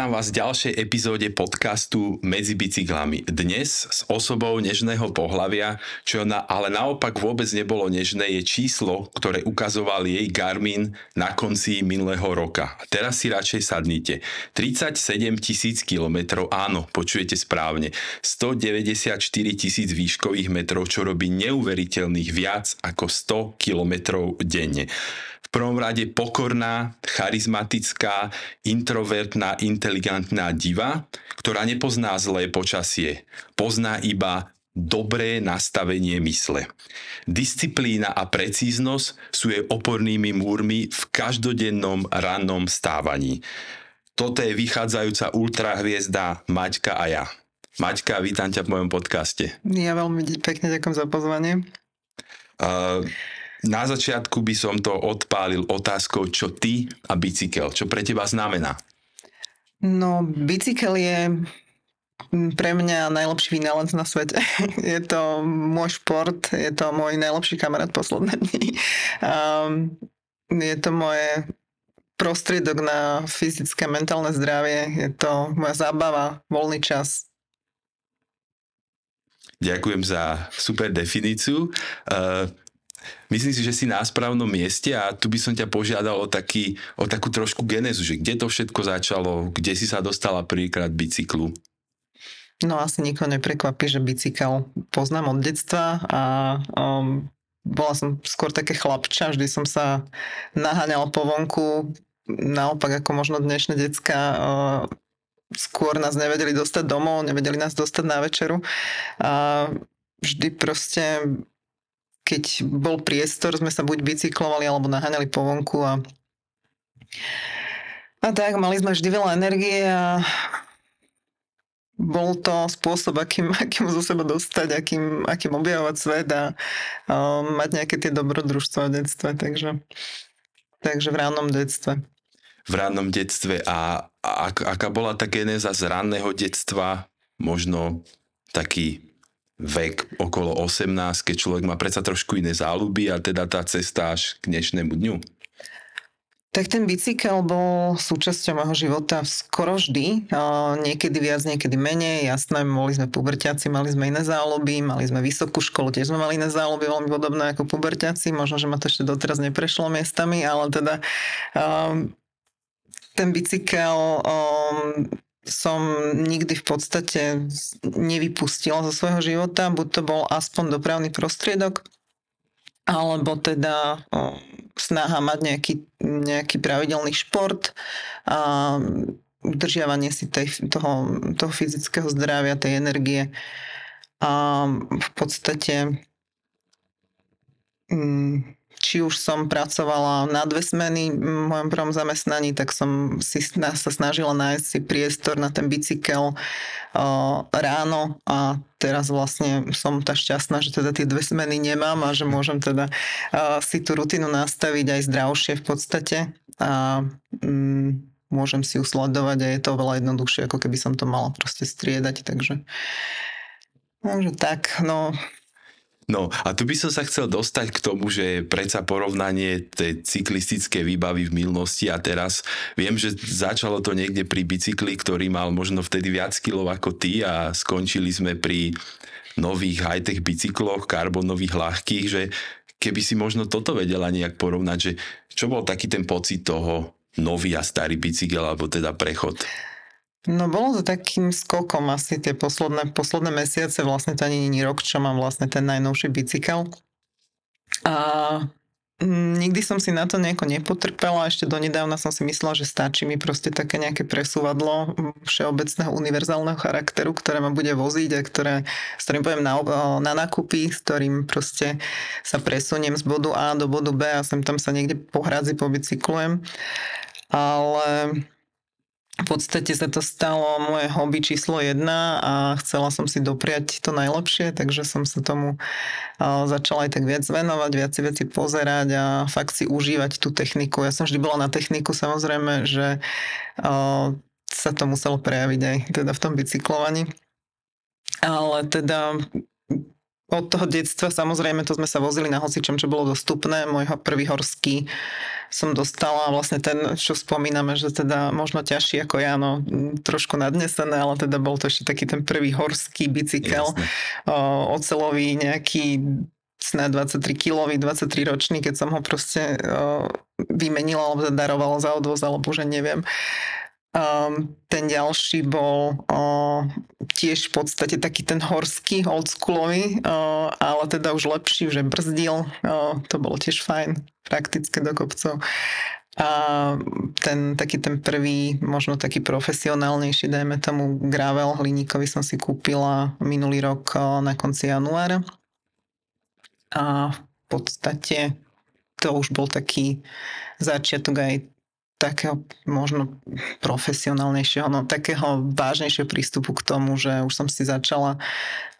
Vítam vás v ďalšej epizóde podcastu Medzi bicyklami. Dnes s osobou nežného pohlavia, čo na, ale naopak vôbec nebolo nežné, je číslo, ktoré ukazoval jej Garmin na konci minulého roka. A teraz si radšej sadnite. 37 tisíc kilometrov, áno, počujete správne. 194 tisíc výškových metrov, čo robí neuveriteľných viac ako 100 kilometrov denne prvom rade pokorná, charizmatická, introvertná, inteligentná diva, ktorá nepozná zlé počasie. Pozná iba dobré nastavenie mysle. Disciplína a precíznosť sú jej opornými múrmi v každodennom rannom stávaní. Toto je vychádzajúca ultrahviezda Maťka a ja. Maťka, vítam ťa v mojom podcaste. Ja veľmi pekne ďakujem za pozvanie. Uh, na začiatku by som to odpálil otázkou, čo ty a bicykel, čo pre teba znamená? No, bicykel je pre mňa najlepší vynález na svete. Je to môj šport, je to môj najlepší kamarát posledné dní. Um, je to moje prostriedok na fyzické mentálne zdravie, je to moja zábava, voľný čas. Ďakujem za super definíciu. Myslím si, že si na správnom mieste a tu by som ťa požiadal o, taký, o takú trošku genezu, že kde to všetko začalo, kde si sa dostala prvýkrát bicyklu? No asi nikoho neprekvapí, že bicykel poznám od detstva a um, bola som skôr také chlapča, vždy som sa naháňala po vonku, naopak ako možno dnešné decka uh, skôr nás nevedeli dostať domov, nevedeli nás dostať na večeru a vždy proste keď bol priestor, sme sa buď bicyklovali alebo naháňali po vonku a, a tak, mali sme vždy veľa energie a bol to spôsob, akým, akým zo seba dostať, akým, akým objavovať svet a, a mať nejaké tie dobrodružstva v detstve, takže, takže v rannom detstve. V rannom detstve a, a aká bola tá genéza z ranného detstva, možno taký vek okolo 18, keď človek má predsa trošku iné záľuby a teda tá cesta až k dnešnému dňu? Tak ten bicykel bol súčasťou môjho života skoro vždy. Niekedy viac, niekedy menej. Jasné, boli sme puberťaci, mali sme iné záľuby, mali sme vysokú školu, tiež sme mali iné záľuby, veľmi podobné ako puberťaci. Možno, že ma to ešte doteraz neprešlo miestami, ale teda um, ten bicykel um, som nikdy v podstate nevypustila zo svojho života, buď to bol aspoň dopravný prostriedok, alebo teda o, snaha mať nejaký, nejaký pravidelný šport a udržiavanie si tej, toho, toho fyzického zdravia, tej energie. A v podstate mm, či už som pracovala na dve smeny v mojom prvom zamestnaní, tak som si sa snažila nájsť si priestor na ten bicykel ráno a teraz vlastne som tá šťastná, že teda tie dve smeny nemám a že môžem teda si tú rutinu nastaviť aj zdravšie v podstate a mm, môžem si usledovať a je to veľa jednoduchšie, ako keby som to mala proste striedať, takže takže tak, no No a tu by som sa chcel dostať k tomu, že predsa porovnanie tej cyklistické výbavy v minulosti a teraz viem, že začalo to niekde pri bicykli, ktorý mal možno vtedy viac kilov ako ty a skončili sme pri nových high-tech bicykloch, karbonových ľahkých, že keby si možno toto vedela nejak porovnať, že čo bol taký ten pocit toho nový a starý bicykel, alebo teda prechod? No bolo to takým skokom asi tie posledné, posledné mesiace, vlastne to ani nie rok, čo mám vlastne ten najnovší bicykel. A mm, nikdy som si na to nejako nepotrpela, ešte donedávna som si myslela, že stačí mi proste také nejaké presúvadlo všeobecného univerzálneho charakteru, ktoré ma bude voziť a ktoré, s ktorým poviem na, na nakupy, s ktorým proste sa presuniem z bodu A do bodu B a sem tam sa niekde po hradzi pobicyklujem. Ale v podstate sa to stalo moje hobby číslo jedna a chcela som si dopriať to najlepšie, takže som sa tomu začala aj tak viac venovať, viac si veci pozerať a fakt si užívať tú techniku. Ja som vždy bola na techniku samozrejme, že sa to muselo prejaviť aj teda v tom bicyklovaní. Ale teda od toho detstva samozrejme to sme sa vozili na hocičom, čo bolo dostupné. Môj prvý horský som dostala vlastne ten, čo spomíname, že teda možno ťažší ako ja, no trošku nadnesené, ale teda bol to ešte taký ten prvý horský bicykel, o, ocelový nejaký snad 23 kilový, 23 ročný, keď som ho proste o, vymenila alebo darovala za odvoz, alebo že neviem. Um, ten ďalší bol uh, tiež v podstate taký ten horský, oldschoolový, uh, ale teda už lepší, že brzdil. Uh, to bolo tiež fajn, praktické do kopcov. A ten taký ten prvý, možno taký profesionálnejší, dajme tomu gravel hliníkový som si kúpila minulý rok uh, na konci januára. A v podstate to už bol taký začiatok aj takého možno profesionálnejšieho, no takého vážnejšieho prístupu k tomu, že už som si začala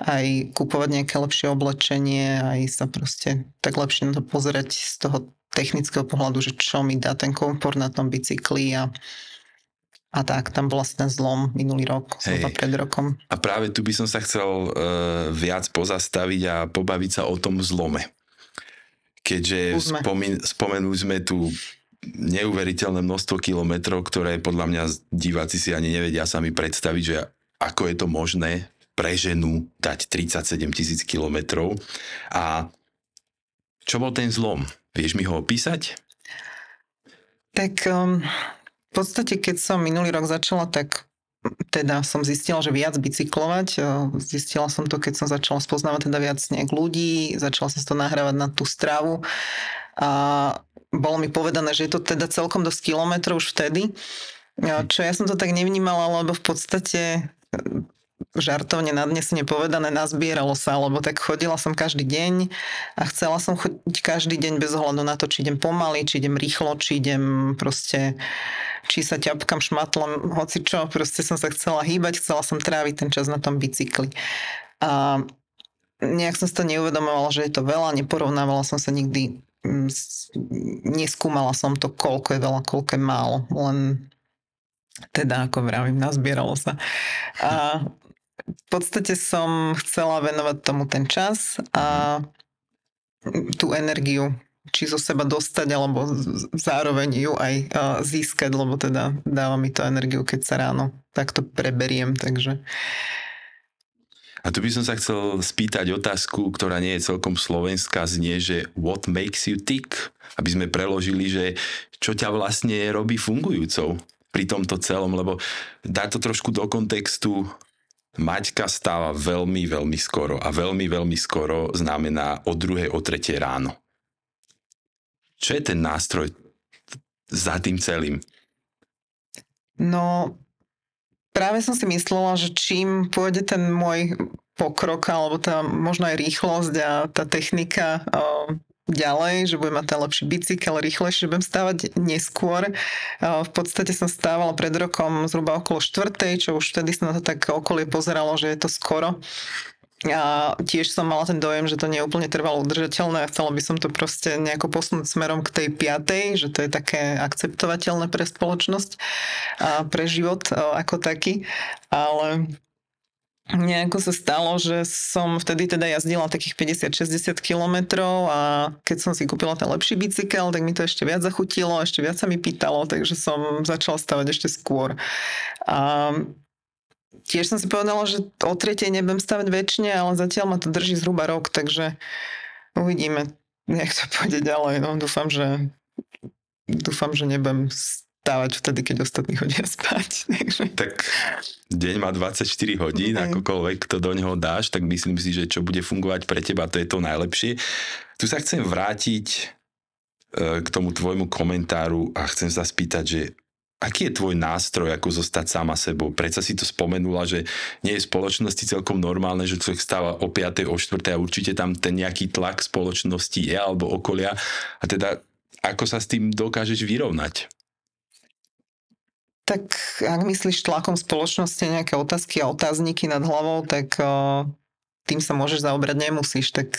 aj kupovať nejaké lepšie oblečenie, aj sa proste tak lepšie na to pozerať z toho technického pohľadu, že čo mi dá ten komfort na tom bicykli a a tak, tam bol asi ten zlom minulý rok, hey. pred rokom. A práve tu by som sa chcel uh, viac pozastaviť a pobaviť sa o tom zlome. Keďže spomen- spomenuli sme tu neuveriteľné množstvo kilometrov, ktoré podľa mňa diváci si ani nevedia sami predstaviť, že ako je to možné pre ženu dať 37 tisíc kilometrov. A čo bol ten zlom? Vieš mi ho opísať? Tak um, v podstate, keď som minulý rok začala, tak teda som zistila, že viac bicyklovať. Zistila som to, keď som začala spoznávať teda viac nejak ľudí, začala som to nahrávať na tú stravu. A bolo mi povedané, že je to teda celkom dosť kilometrov už vtedy. Čo ja som to tak nevnímala, lebo v podstate žartovne nadnesne povedané, nazbieralo sa, lebo tak chodila som každý deň a chcela som chodiť každý deň bez ohľadu na to, či idem pomaly, či idem rýchlo, či idem proste, či sa ťapkam šmatlom, hoci čo, proste som sa chcela hýbať, chcela som tráviť ten čas na tom bicykli. A nejak som si to neuvedomovala, že je to veľa, neporovnávala som sa nikdy neskúmala som to, koľko je veľa, koľko je málo, len teda, ako vravím, nazbieralo sa. A v podstate som chcela venovať tomu ten čas a tú energiu či zo seba dostať, alebo zároveň ju aj získať, lebo teda dáva mi to energiu, keď sa ráno takto preberiem, takže a tu by som sa chcel spýtať otázku, ktorá nie je celkom slovenská, znie, že what makes you tick? Aby sme preložili, že čo ťa vlastne robí fungujúcou pri tomto celom, lebo dá to trošku do kontextu Maťka stáva veľmi, veľmi skoro a veľmi, veľmi skoro znamená o druhej, o tretej ráno. Čo je ten nástroj za tým celým? No, práve som si myslela, že čím pôjde ten môj pokrok, alebo tá možno aj rýchlosť a tá technika o, ďalej, že budem mať ten lepší bicykel, rýchlejšie, že budem stávať neskôr. V podstate som stávala pred rokom zhruba okolo štvrtej, čo už vtedy sa na to tak okolie pozeralo, že je to skoro. A tiež som mala ten dojem, že to je úplne trvalo udržateľné a chcela by som to proste nejako posunúť smerom k tej piatej, že to je také akceptovateľné pre spoločnosť a pre život ako taký. Ale nejako sa stalo, že som vtedy teda jazdila takých 50-60 kilometrov a keď som si kúpila ten lepší bicykel, tak mi to ešte viac zachutilo, ešte viac sa mi pýtalo, takže som začala stavať ešte skôr. A tiež som si povedala, že o tretej nebudem stavať väčšine, ale zatiaľ ma to drží zhruba rok, takže uvidíme, jak to pôjde ďalej. No, dúfam, že dúfam, že nebudem stávať vtedy, keď ostatní chodia spať. Tak deň má 24 hodín, okay. akokoľvek to do neho dáš, tak myslím si, že čo bude fungovať pre teba, to je to najlepšie. Tu sa chcem vrátiť e, k tomu tvojmu komentáru a chcem sa spýtať, že Aký je tvoj nástroj, ako zostať sama sebou? Predsa si to spomenula, že nie je v spoločnosti celkom normálne, že človek stáva o 5. o 4. a určite tam ten nejaký tlak spoločnosti je alebo okolia. A teda ako sa s tým dokážeš vyrovnať? Tak ak myslíš tlakom spoločnosti nejaké otázky a otázniky nad hlavou, tak uh, tým sa môžeš zaoberať, nemusíš, tak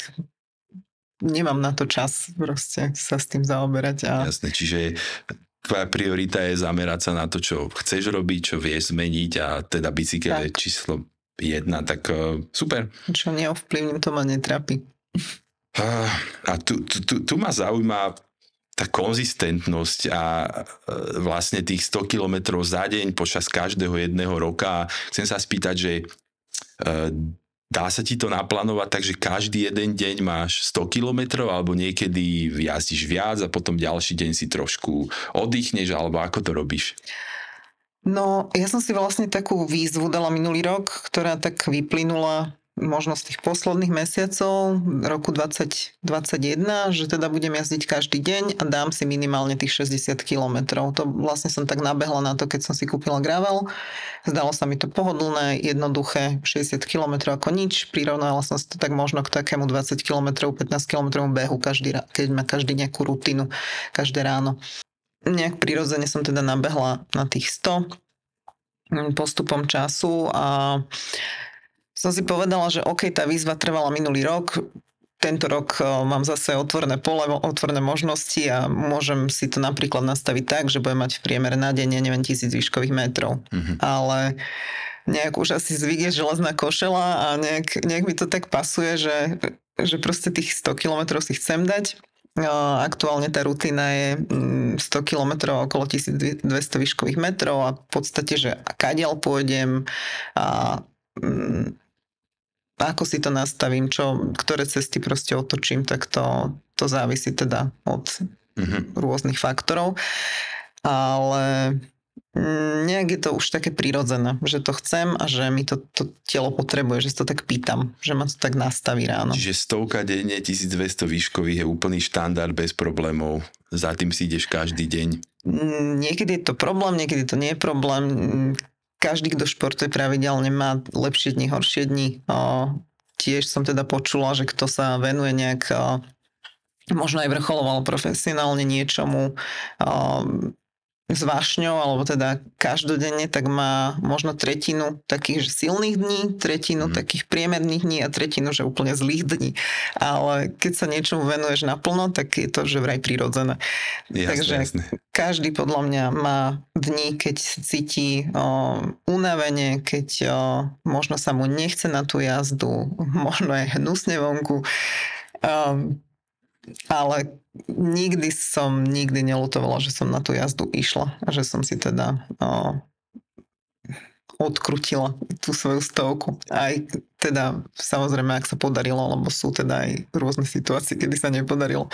nemám na to čas proste sa s tým zaoberať. A... Jasné, čiže tvoja priorita je zamerať sa na to, čo chceš robiť, čo vieš zmeniť a teda bicykel je číslo jedna, tak uh, super. Čo neovplyvním, to ma netrapí. Uh, a tu, tu, tu, tu ma zaujíma tá konzistentnosť a uh, vlastne tých 100 kilometrov za deň počas každého jedného roka. Chcem sa spýtať, že uh, Dá sa ti to naplánovať tak, že každý jeden deň máš 100 km alebo niekedy jazdíš viac a potom ďalší deň si trošku oddychneš alebo ako to robíš? No, ja som si vlastne takú výzvu dala minulý rok, ktorá tak vyplynula možno z tých posledných mesiacov roku 2021, že teda budem jazdiť každý deň a dám si minimálne tých 60 km. To vlastne som tak nabehla na to, keď som si kúpila gravel. Zdalo sa mi to pohodlné, jednoduché, 60 km ako nič. Prirovnala som si to tak možno k takému 20 km, 15 km behu, každý, keď má každý nejakú rutinu, každé ráno. Nejak prirodzene som teda nabehla na tých 100 postupom času a som si povedala, že OK, tá výzva trvala minulý rok, tento rok e, mám zase otvorné pole, otvorné možnosti a môžem si to napríklad nastaviť tak, že budem mať v priemere na deň, neviem, tisíc výškových metrov. Mm-hmm. Ale nejak už asi zvyk je železná košela a nejak, nejak mi to tak pasuje, že, že proste tých 100 kilometrov si chcem dať. E, aktuálne tá rutina je 100 mm, km okolo 1200 výškových metrov a v podstate, že kadiaľ pôjdem a mm, ako si to nastavím, čo, ktoré cesty proste otočím, tak to, to závisí teda od mm-hmm. rôznych faktorov. Ale mm, nejak je to už také prirodzené, že to chcem a že mi to, to telo potrebuje, že si to tak pýtam, že ma to tak nastaví ráno. Čiže stovka denne, 1200 výškových je úplný štandard bez problémov. Za tým si ideš každý deň. Mm, niekedy je to problém, niekedy to nie je problém každý, kto športuje pravidelne, má lepšie dni, horšie dni. Tiež som teda počula, že kto sa venuje nejak možno aj vrcholoval profesionálne niečomu, s vášňou, alebo teda každodenne, tak má možno tretinu takých silných dní, tretinu mm. takých priemerných dní a tretinu, že úplne zlých dní. Ale keď sa niečomu venuješ naplno, tak je to že vraj prirodzené. Jasne, Takže jasne. každý podľa mňa má dní, keď cíti o, unavene, keď o, možno sa mu nechce na tú jazdu, možno je hnusne vonku. Um, ale nikdy som nikdy nelutovala, že som na tú jazdu išla a že som si teda o, odkrutila tú svoju stovku. Aj teda samozrejme, ak sa podarilo, lebo sú teda aj rôzne situácie, kedy sa nepodarilo.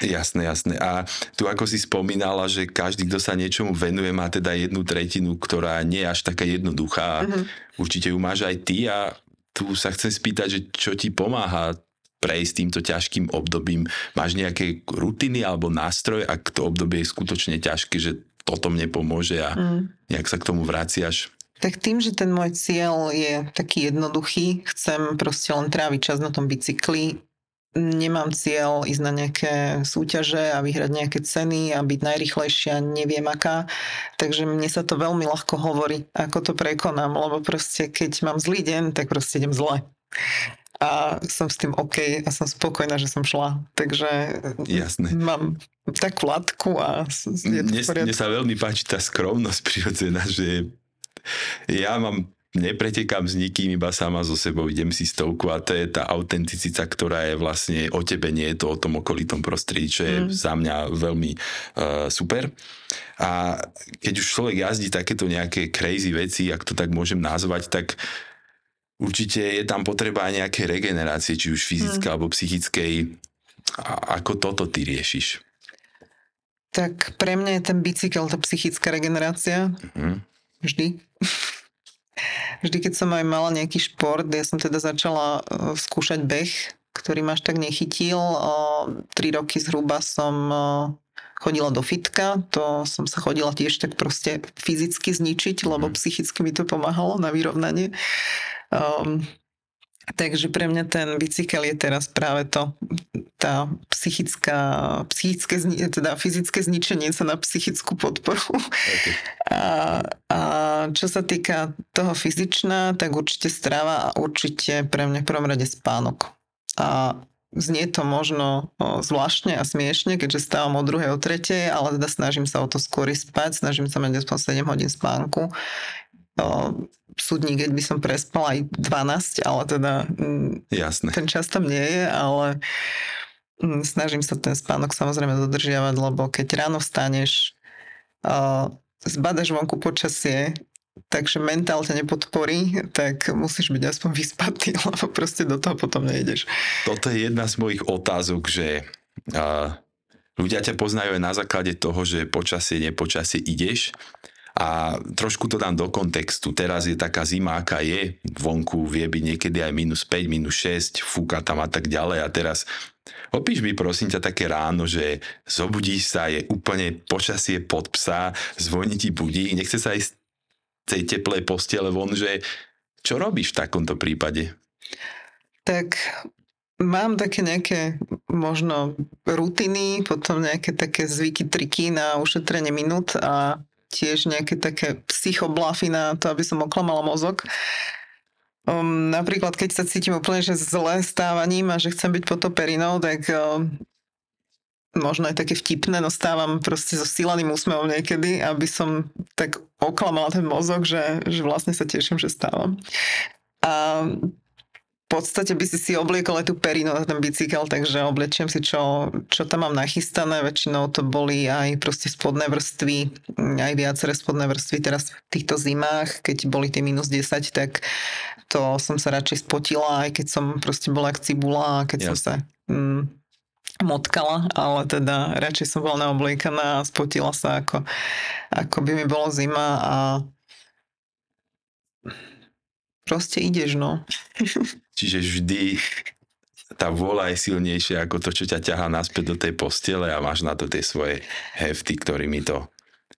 Jasné, jasné. A tu ako si spomínala, že každý, kto sa niečomu venuje, má teda jednu tretinu, ktorá nie je až taká jednoduchá. Mm-hmm. Určite ju máš aj ty a tu sa chcem spýtať, že čo ti pomáha prejsť týmto ťažkým obdobím? Máš nejaké rutiny alebo nástroj, ak to obdobie je skutočne ťažké, že toto mne pomôže a mm. nejak sa k tomu vraciaš? Tak tým, že ten môj cieľ je taký jednoduchý, chcem proste len tráviť čas na tom bicykli, nemám cieľ ísť na nejaké súťaže a vyhrať nejaké ceny a byť najrychlejšia, neviem aká. Takže mne sa to veľmi ľahko hovorí, ako to prekonám, lebo proste keď mám zlý deň, tak proste idem zle a som s tým OK a som spokojná, že som šla. Takže Jasné. mám takú latku a je to mne, mne sa veľmi páči tá skromnosť prirodzená, že ja mám nepretekám s nikým, iba sama so sebou, idem si stovku a to je tá autenticita, ktorá je vlastne o tebe, nie je to o tom okolitom prostredí, čo je mm. za mňa veľmi uh, super. A keď už človek jazdí takéto nejaké crazy veci, ak to tak môžem nazvať, tak uh, určite je tam potreba aj nejakej regenerácie, či už fyzické hmm. alebo psychickej. A ako toto ty riešiš? Tak pre mňa je ten bicykel tá psychická regenerácia. Hmm. Vždy. Vždy, keď som aj mala nejaký šport, ja som teda začala uh, skúšať beh, ktorý ma až tak nechytil. Uh, tri roky zhruba som uh, chodila do fitka, to som sa chodila tiež tak proste fyzicky zničiť, lebo mm. psychicky mi to pomáhalo na vyrovnanie. Um, takže pre mňa ten bicykel je teraz práve to, tá psychická, psychické, teda fyzické zničenie sa na psychickú podporu. Okay. A, a čo sa týka toho fyzičná, tak určite strava a určite pre mňa v prvom rade spánok. A znie to možno zvláštne a smiešne, keďže stávam o druhej, o tretej, ale teda snažím sa o to skôr spať, snažím sa mať aspoň 7 hodín spánku o, sú dní, keď by som prespala aj 12, ale teda mm, Jasné. ten čas tam nie je, ale mm, snažím sa ten spánok samozrejme dodržiavať, lebo keď ráno vstaneš, zbadaš vonku počasie, takže mentál ťa nepodporí, tak musíš byť aspoň vyspatý, lebo proste do toho potom nejdeš. Toto je jedna z mojich otázok, že uh, ľudia ťa poznajú aj na základe toho, že počasie, nepočasie ideš a trošku to dám do kontextu. Teraz je taká zima, aká je. Vonku vie byť niekedy aj minus 5, minus 6, fúka tam a tak ďalej. A teraz opíš mi prosím ťa také ráno, že zobudíš sa, je úplne počasie pod psa, zvoní ti budík, nechce sa aj z tej teplej postele von, že čo robíš v takomto prípade? Tak mám také nejaké možno rutiny, potom nejaké také zvyky, triky na ušetrenie minút a tiež nejaké také psychoblafy na to, aby som oklamala mozog. Um, napríklad, keď sa cítim úplne že zle stávaním a že chcem byť potoperinou, tak um, možno aj také vtipné, no stávam proste so sílaným úsmevom niekedy, aby som tak oklamala ten mozog, že, že vlastne sa teším, že stávam. A podstate by si si obliekol aj tú perinu na ten bicykel, takže oblečiem si, čo, čo tam mám nachystané. Väčšinou to boli aj proste spodné vrstvy, aj viaceré spodné vrstvy. Teraz v týchto zimách, keď boli tie minus 10, tak to som sa radšej spotila, aj keď som proste bola jak cibula, keď Jasne. som sa mm, motkala, ale teda radšej som bola naobliekaná a spotila sa, ako, ako by mi bolo zima a proste ideš, no. Čiže vždy tá vôľa je silnejšia ako to, čo ťa ťahá naspäť do tej postele a máš na to tie svoje hefty, ktorými to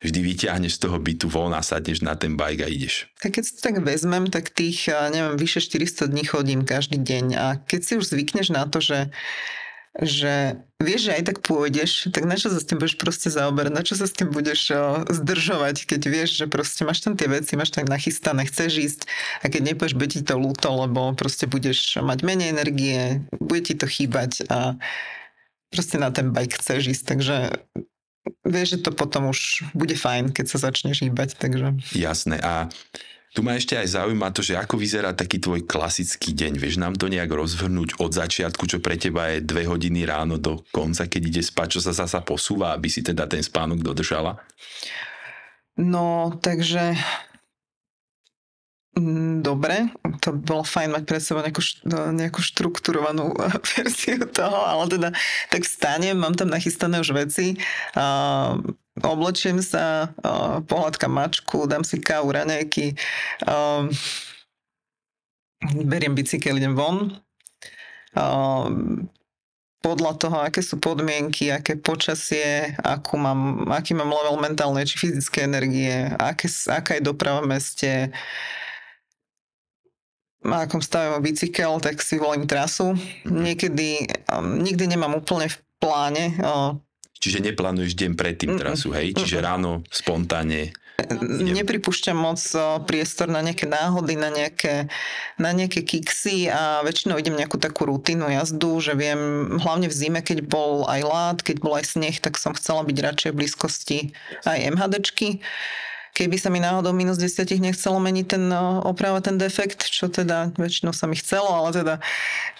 vždy vyťahneš z toho bytu von a sadneš na ten bike a ideš. Tak keď si to tak vezmem, tak tých, neviem, vyše 400 dní chodím každý deň a keď si už zvykneš na to, že že vieš, že aj tak pôjdeš, tak na čo sa s tým budeš proste zaoberať, na čo sa s tým budeš zdržovať, keď vieš, že proste máš tam tie veci, máš tak nachystané, chceš ísť a keď nepôjdeš, bude ti to ľúto, lebo proste budeš mať menej energie, bude ti to chýbať a proste na ten bike chceš ísť, takže vieš, že to potom už bude fajn, keď sa začneš hýbať, takže... Jasné. A tu ma ešte aj zaujíma to, že ako vyzerá taký tvoj klasický deň. Vieš nám to nejak rozvrhnúť od začiatku, čo pre teba je dve hodiny ráno do konca, keď ide spať, čo sa zasa posúva, aby si teda ten spánok dodržala? No, takže mm, Dobre, to bolo fajn mať pred sebou nejakú, nejakú štrukturovanú verziu toho, ale teda tak vstanem, mám tam nachystané už veci, uh, oblečiem sa, pohľadkam mačku, dám si kávu, raňajky, beriem bicykel, idem von. Podľa toho, aké sú podmienky, aké počasie, akú mám, aký mám level mentálnej či fyzické energie, aké, aká je doprava v meste, na akom stave mám bicykel, tak si volím trasu. Niekedy, nikdy nemám úplne v pláne Čiže neplánuješ deň predtým trasu, hej? Čiže ráno spontánne. Nepripúšťam moc priestor na nejaké náhody, na nejaké, na nejaké kiksy a väčšinou idem nejakú takú rutinu jazdu, že viem, hlavne v zime, keď bol aj lát, keď bol aj sneh, tak som chcela byť radšej v blízkosti aj MHDčky keby sa mi náhodou minus 10 nechcelo meniť ten oprávať ten defekt, čo teda väčšinou sa mi chcelo, ale teda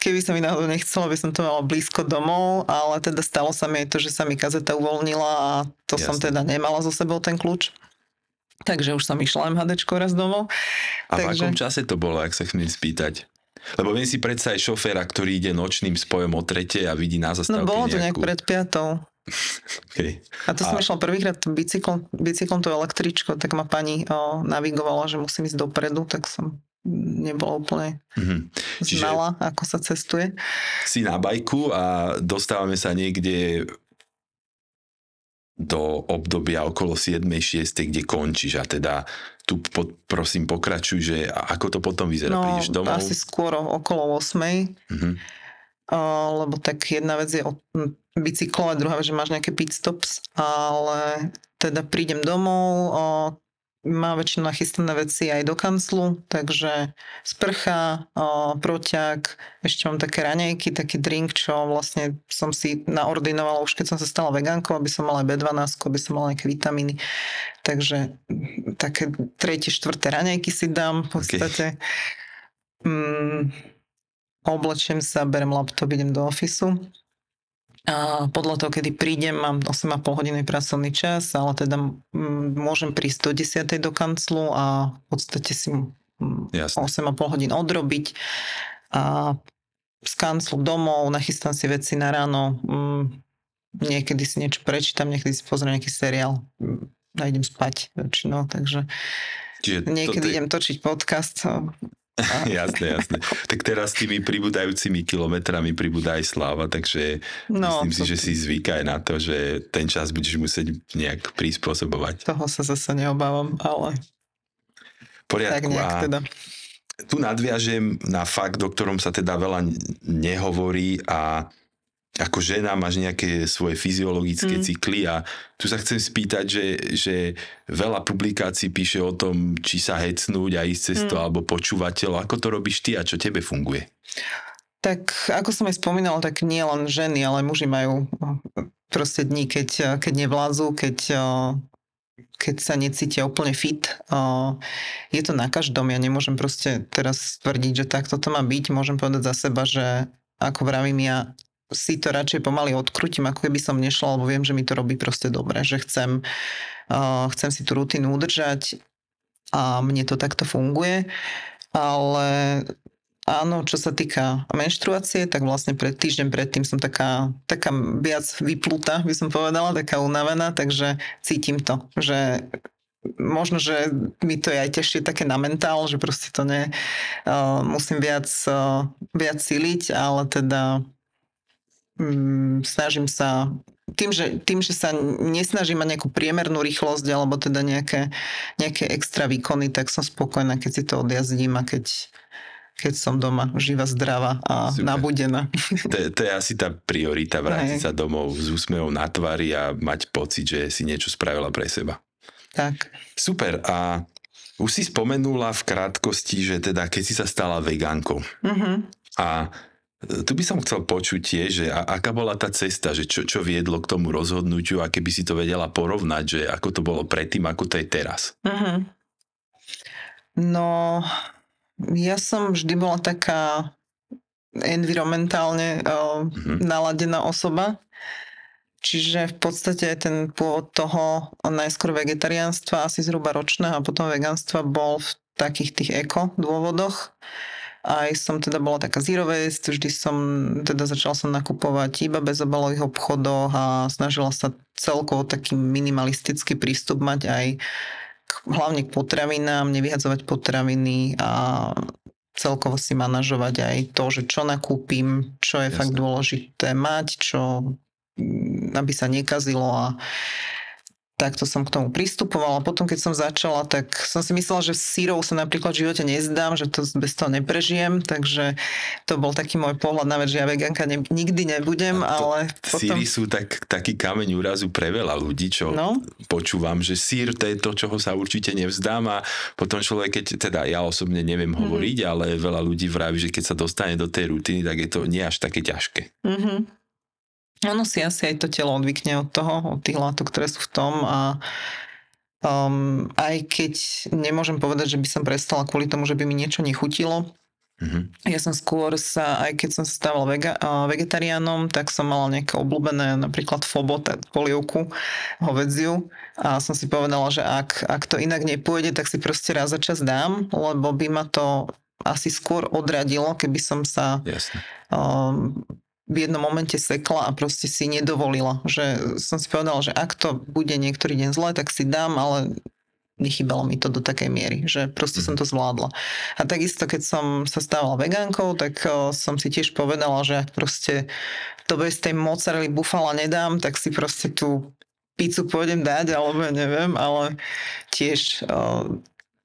keby sa mi náhodou nechcelo, by som to mala blízko domov, ale teda stalo sa mi aj to, že sa mi kazeta uvoľnila a to Jasne. som teda nemala so sebou ten kľúč. Takže už som išla MHDčko raz domov. A Takže... v akom čase to bolo, ak sa chcem spýtať? Lebo viem si predsa aj šoféra, ktorý ide nočným spojom o trete a vidí na zastávke No bolo to nejakú... nejak pred piatou. Okay. A to som a... išla prvýkrát bicyklom, bicyklom to električko, tak ma pani o, navigovala, že musím ísť dopredu, tak som nebola úplne mm-hmm. Čiže znala, ako sa cestuje. Si na bajku a dostávame sa niekde do obdobia okolo 7. 6. kde končíš a teda tu pod, prosím pokračuj, že ako to potom vyzerá? No, Prídeš domov? asi skôr okolo 8. Mm-hmm. Uh, lebo tak jedna vec je bicyklo a druhá že máš nejaké pit stops, ale teda prídem domov, uh, má väčšinou nachystané veci aj do kanclu, takže sprcha, o, proťak, ešte mám také raňajky, taký drink, čo vlastne som si naordinovala už keď som sa stala vegánkou, aby som mala aj B12, aby som mala nejaké vitamíny. Takže také tretie, štvrté raňajky si dám v podstate. Okay. Mm, oblečiem sa, berem laptop, idem do ofisu a podľa toho, kedy prídem, mám 8,5 hodiny pracovný čas, ale teda môžem prísť do 10. do kanclu a v podstate si 8,5 hodín odrobiť a z kanclu domov, nachystám si veci na ráno, niekedy si niečo prečítam, niekedy si pozriem nejaký seriál a idem spať väčšinou, takže Čiže niekedy je... idem točiť podcast, jasné, jasné. Tak teraz s tými pribúdajúcimi kilometrami pribúda aj sláva, takže no, myslím si, že si zvyká aj na to, že ten čas budeš musieť nejak prispôsobovať. Toho sa zase neobávam, ale Poriadku. tak nejak teda. Tu nadviažem na fakt, o ktorom sa teda veľa nehovorí a ako žena máš nejaké svoje fyziologické mm. cykly a tu sa chcem spýtať, že, že veľa publikácií píše o tom, či sa hecnúť a ísť cez to, mm. alebo počúvateľ. Ako to robíš ty a čo tebe funguje? Tak ako som aj spomínala, tak nie len ženy, ale muži majú proste dní, keď, keď nevládzu, keď, keď sa necítia úplne fit. Je to na každom, ja nemôžem proste teraz tvrdiť, že takto to má byť. Môžem povedať za seba, že ako vravím ja, si to radšej pomaly odkrutím, ako keby som nešla, lebo viem, že mi to robí proste dobre, že chcem, uh, chcem si tú rutinu udržať a mne to takto funguje. Ale áno, čo sa týka menštruácie, tak vlastne pred týždeň predtým som taká, taká viac vyplutá, by som povedala, taká unavená, takže cítim to, že možno, že mi to je aj ťažšie také na mentál, že proste to ne, uh, musím viac, uh, viac siliť, ale teda mm, snažím sa tým že, tým, že sa nesnažím mať nejakú priemernú rýchlosť alebo teda nejaké, nejaké extra výkony, tak som spokojná, keď si to odjazdím a keď, keď som doma živa, zdravá a Super. nabudená. To, to je asi tá priorita, vrátiť Aj. sa domov s úsmevom na tvári a mať pocit, že si niečo spravila pre seba. Tak. Super. A už si spomenula v krátkosti, že teda keď si sa stala vegánkou. Mm-hmm. A tu by som chcel počuť tiež, že aká bola tá cesta, že čo, čo viedlo k tomu rozhodnutiu a keby si to vedela porovnať, že ako to bolo predtým, ako to je teraz. Uh-huh. No, ja som vždy bola taká environmentálne uh, uh-huh. naladená osoba. Čiže v podstate ten pôvod toho najskôr vegetariánstva, asi zhruba ročného a potom vegánstva bol v takých tých eko dôvodoch. Aj som teda bola taká zero waste, vždy som, teda začala som nakupovať iba bez obalových obchodoch a snažila sa celkovo taký minimalistický prístup mať aj hlavne k potravinám, nevyhadzovať potraviny a celkovo si manažovať aj to, že čo nakúpim, čo je Jasne. fakt dôležité mať, čo aby sa nekazilo a takto som k tomu pristupovala. Potom, keď som začala, tak som si myslela, že sírov sa napríklad v živote nezdám, že to bez toho neprežijem, takže to bol taký môj pohľad na vec, že ja vegánka ne, nikdy nebudem, to, ale potom... Síry sú tak, taký kameň úrazu pre veľa ľudí, čo no? počúvam, že sír to je to, čoho sa určite nevzdám a potom človek, keď, teda ja osobne neviem mm-hmm. hovoriť, ale veľa ľudí vraví, že keď sa dostane do tej rutiny, tak je to nie až také ťažké. Mm-hmm. Ono si asi aj to telo odvykne od toho, od tých látok, ktoré sú v tom a um, aj keď nemôžem povedať, že by som prestala kvôli tomu, že by mi niečo nechutilo, Mm-hmm. Ja som skôr sa, aj keď som sa stával vega, vegetariánom, tak som mala nejaké obľúbené napríklad fobo, polievku, hovedziu. A som si povedala, že ak, ak to inak nepôjde, tak si proste raz za čas dám, lebo by ma to asi skôr odradilo, keby som sa um, v jednom momente sekla a proste si nedovolila. Že som si povedala, že ak to bude niektorý deň zle, tak si dám, ale nechybalo mi to do takej miery, že proste som to zvládla. A takisto, keď som sa stávala vegánkou, tak som si tiež povedala, že ak proste to bez tej mozzarelli bufala nedám, tak si proste tú pizzu pôjdem dať, alebo neviem, ale tiež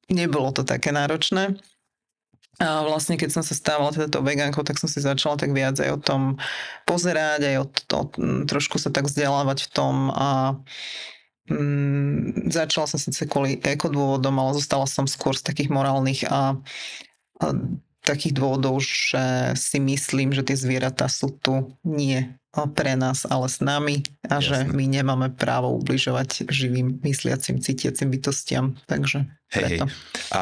nebolo to také náročné. A vlastne keď som sa stávala teda to vegánkou, tak som si začala tak viac aj o tom pozerať, aj o to, trošku sa tak vzdelávať v tom a mm, začala som síce kvôli ekodôvodom, ale zostala som skôr z takých morálnych a, a takých dôvodov, že si myslím, že tie zvieratá sú tu nie pre nás, ale s nami a Jasne. že my nemáme právo ubližovať živým, mysliacim, cítiacim bytostiam. Takže hej, preto. Hej. A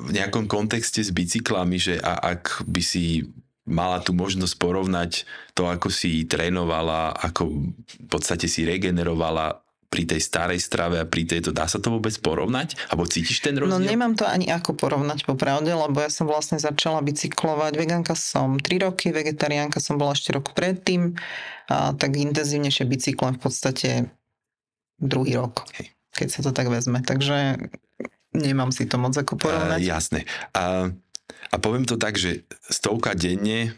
v nejakom kontexte s bicyklami, že a ak by si mala tu možnosť porovnať to, ako si trénovala, ako v podstate si regenerovala pri tej starej strave a pri tejto, dá sa to vôbec porovnať? Alebo cítiš ten rozdiel? No nemám to ani ako porovnať popravde, lebo ja som vlastne začala bicyklovať. Vegánka som 3 roky, vegetariánka som bola ešte rok predtým. A tak intenzívnejšie bicyklom v podstate druhý rok, keď sa to tak vezme. Takže nemám si to moc ako porovnať. Uh, jasné. A, a poviem to tak, že stovka denne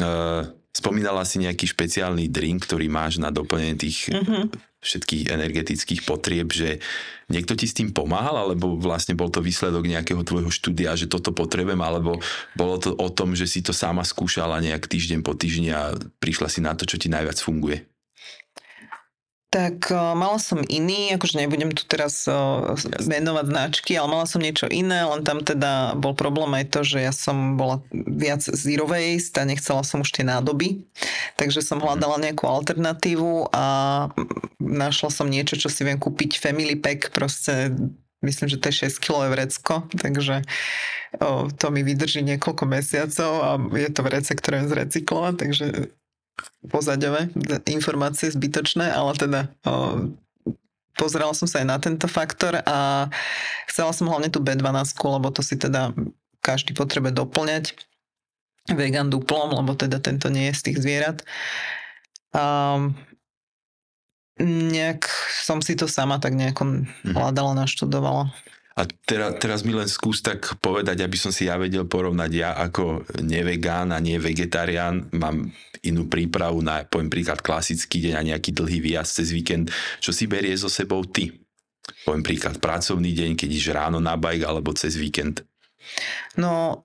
uh, spomínala si nejaký špeciálny drink, ktorý máš na doplnenie tých uh-huh všetkých energetických potrieb, že niekto ti s tým pomáhal, alebo vlastne bol to výsledok nejakého tvojho štúdia, že toto potrebujem, alebo bolo to o tom, že si to sama skúšala nejak týždeň po týždni a prišla si na to, čo ti najviac funguje? Tak uh, mala som iný, akože nebudem tu teraz uh, menovať značky, ale mala som niečo iné, len tam teda bol problém aj to, že ja som bola viac zero waste a nechcela som už tie nádoby, takže som hľadala nejakú alternatívu a našla som niečo, čo si viem kúpiť family pack, proste myslím, že to je 6 kg vrecko, takže o, to mi vydrží niekoľko mesiacov a je to vrece, ktoré je zrecyklovať, takže pozadové informácie zbytočné, ale teda o, pozerala som sa aj na tento faktor a chcela som hlavne tú B12, lebo to si teda každý potrebuje doplňať vegan duplom, lebo teda tento nie je z tých zvierat. Um, nejak som si to sama tak nejako mhm. hľadala, naštudovala. A teraz, teraz mi len skús tak povedať, aby som si ja vedel porovnať. Ja ako nevegán a nie vegetarián mám inú prípravu na, poviem príklad, klasický deň a nejaký dlhý výjazd cez víkend. Čo si berie so sebou ty? Poviem príklad, pracovný deň, keď ideš ráno na bajk alebo cez víkend. No,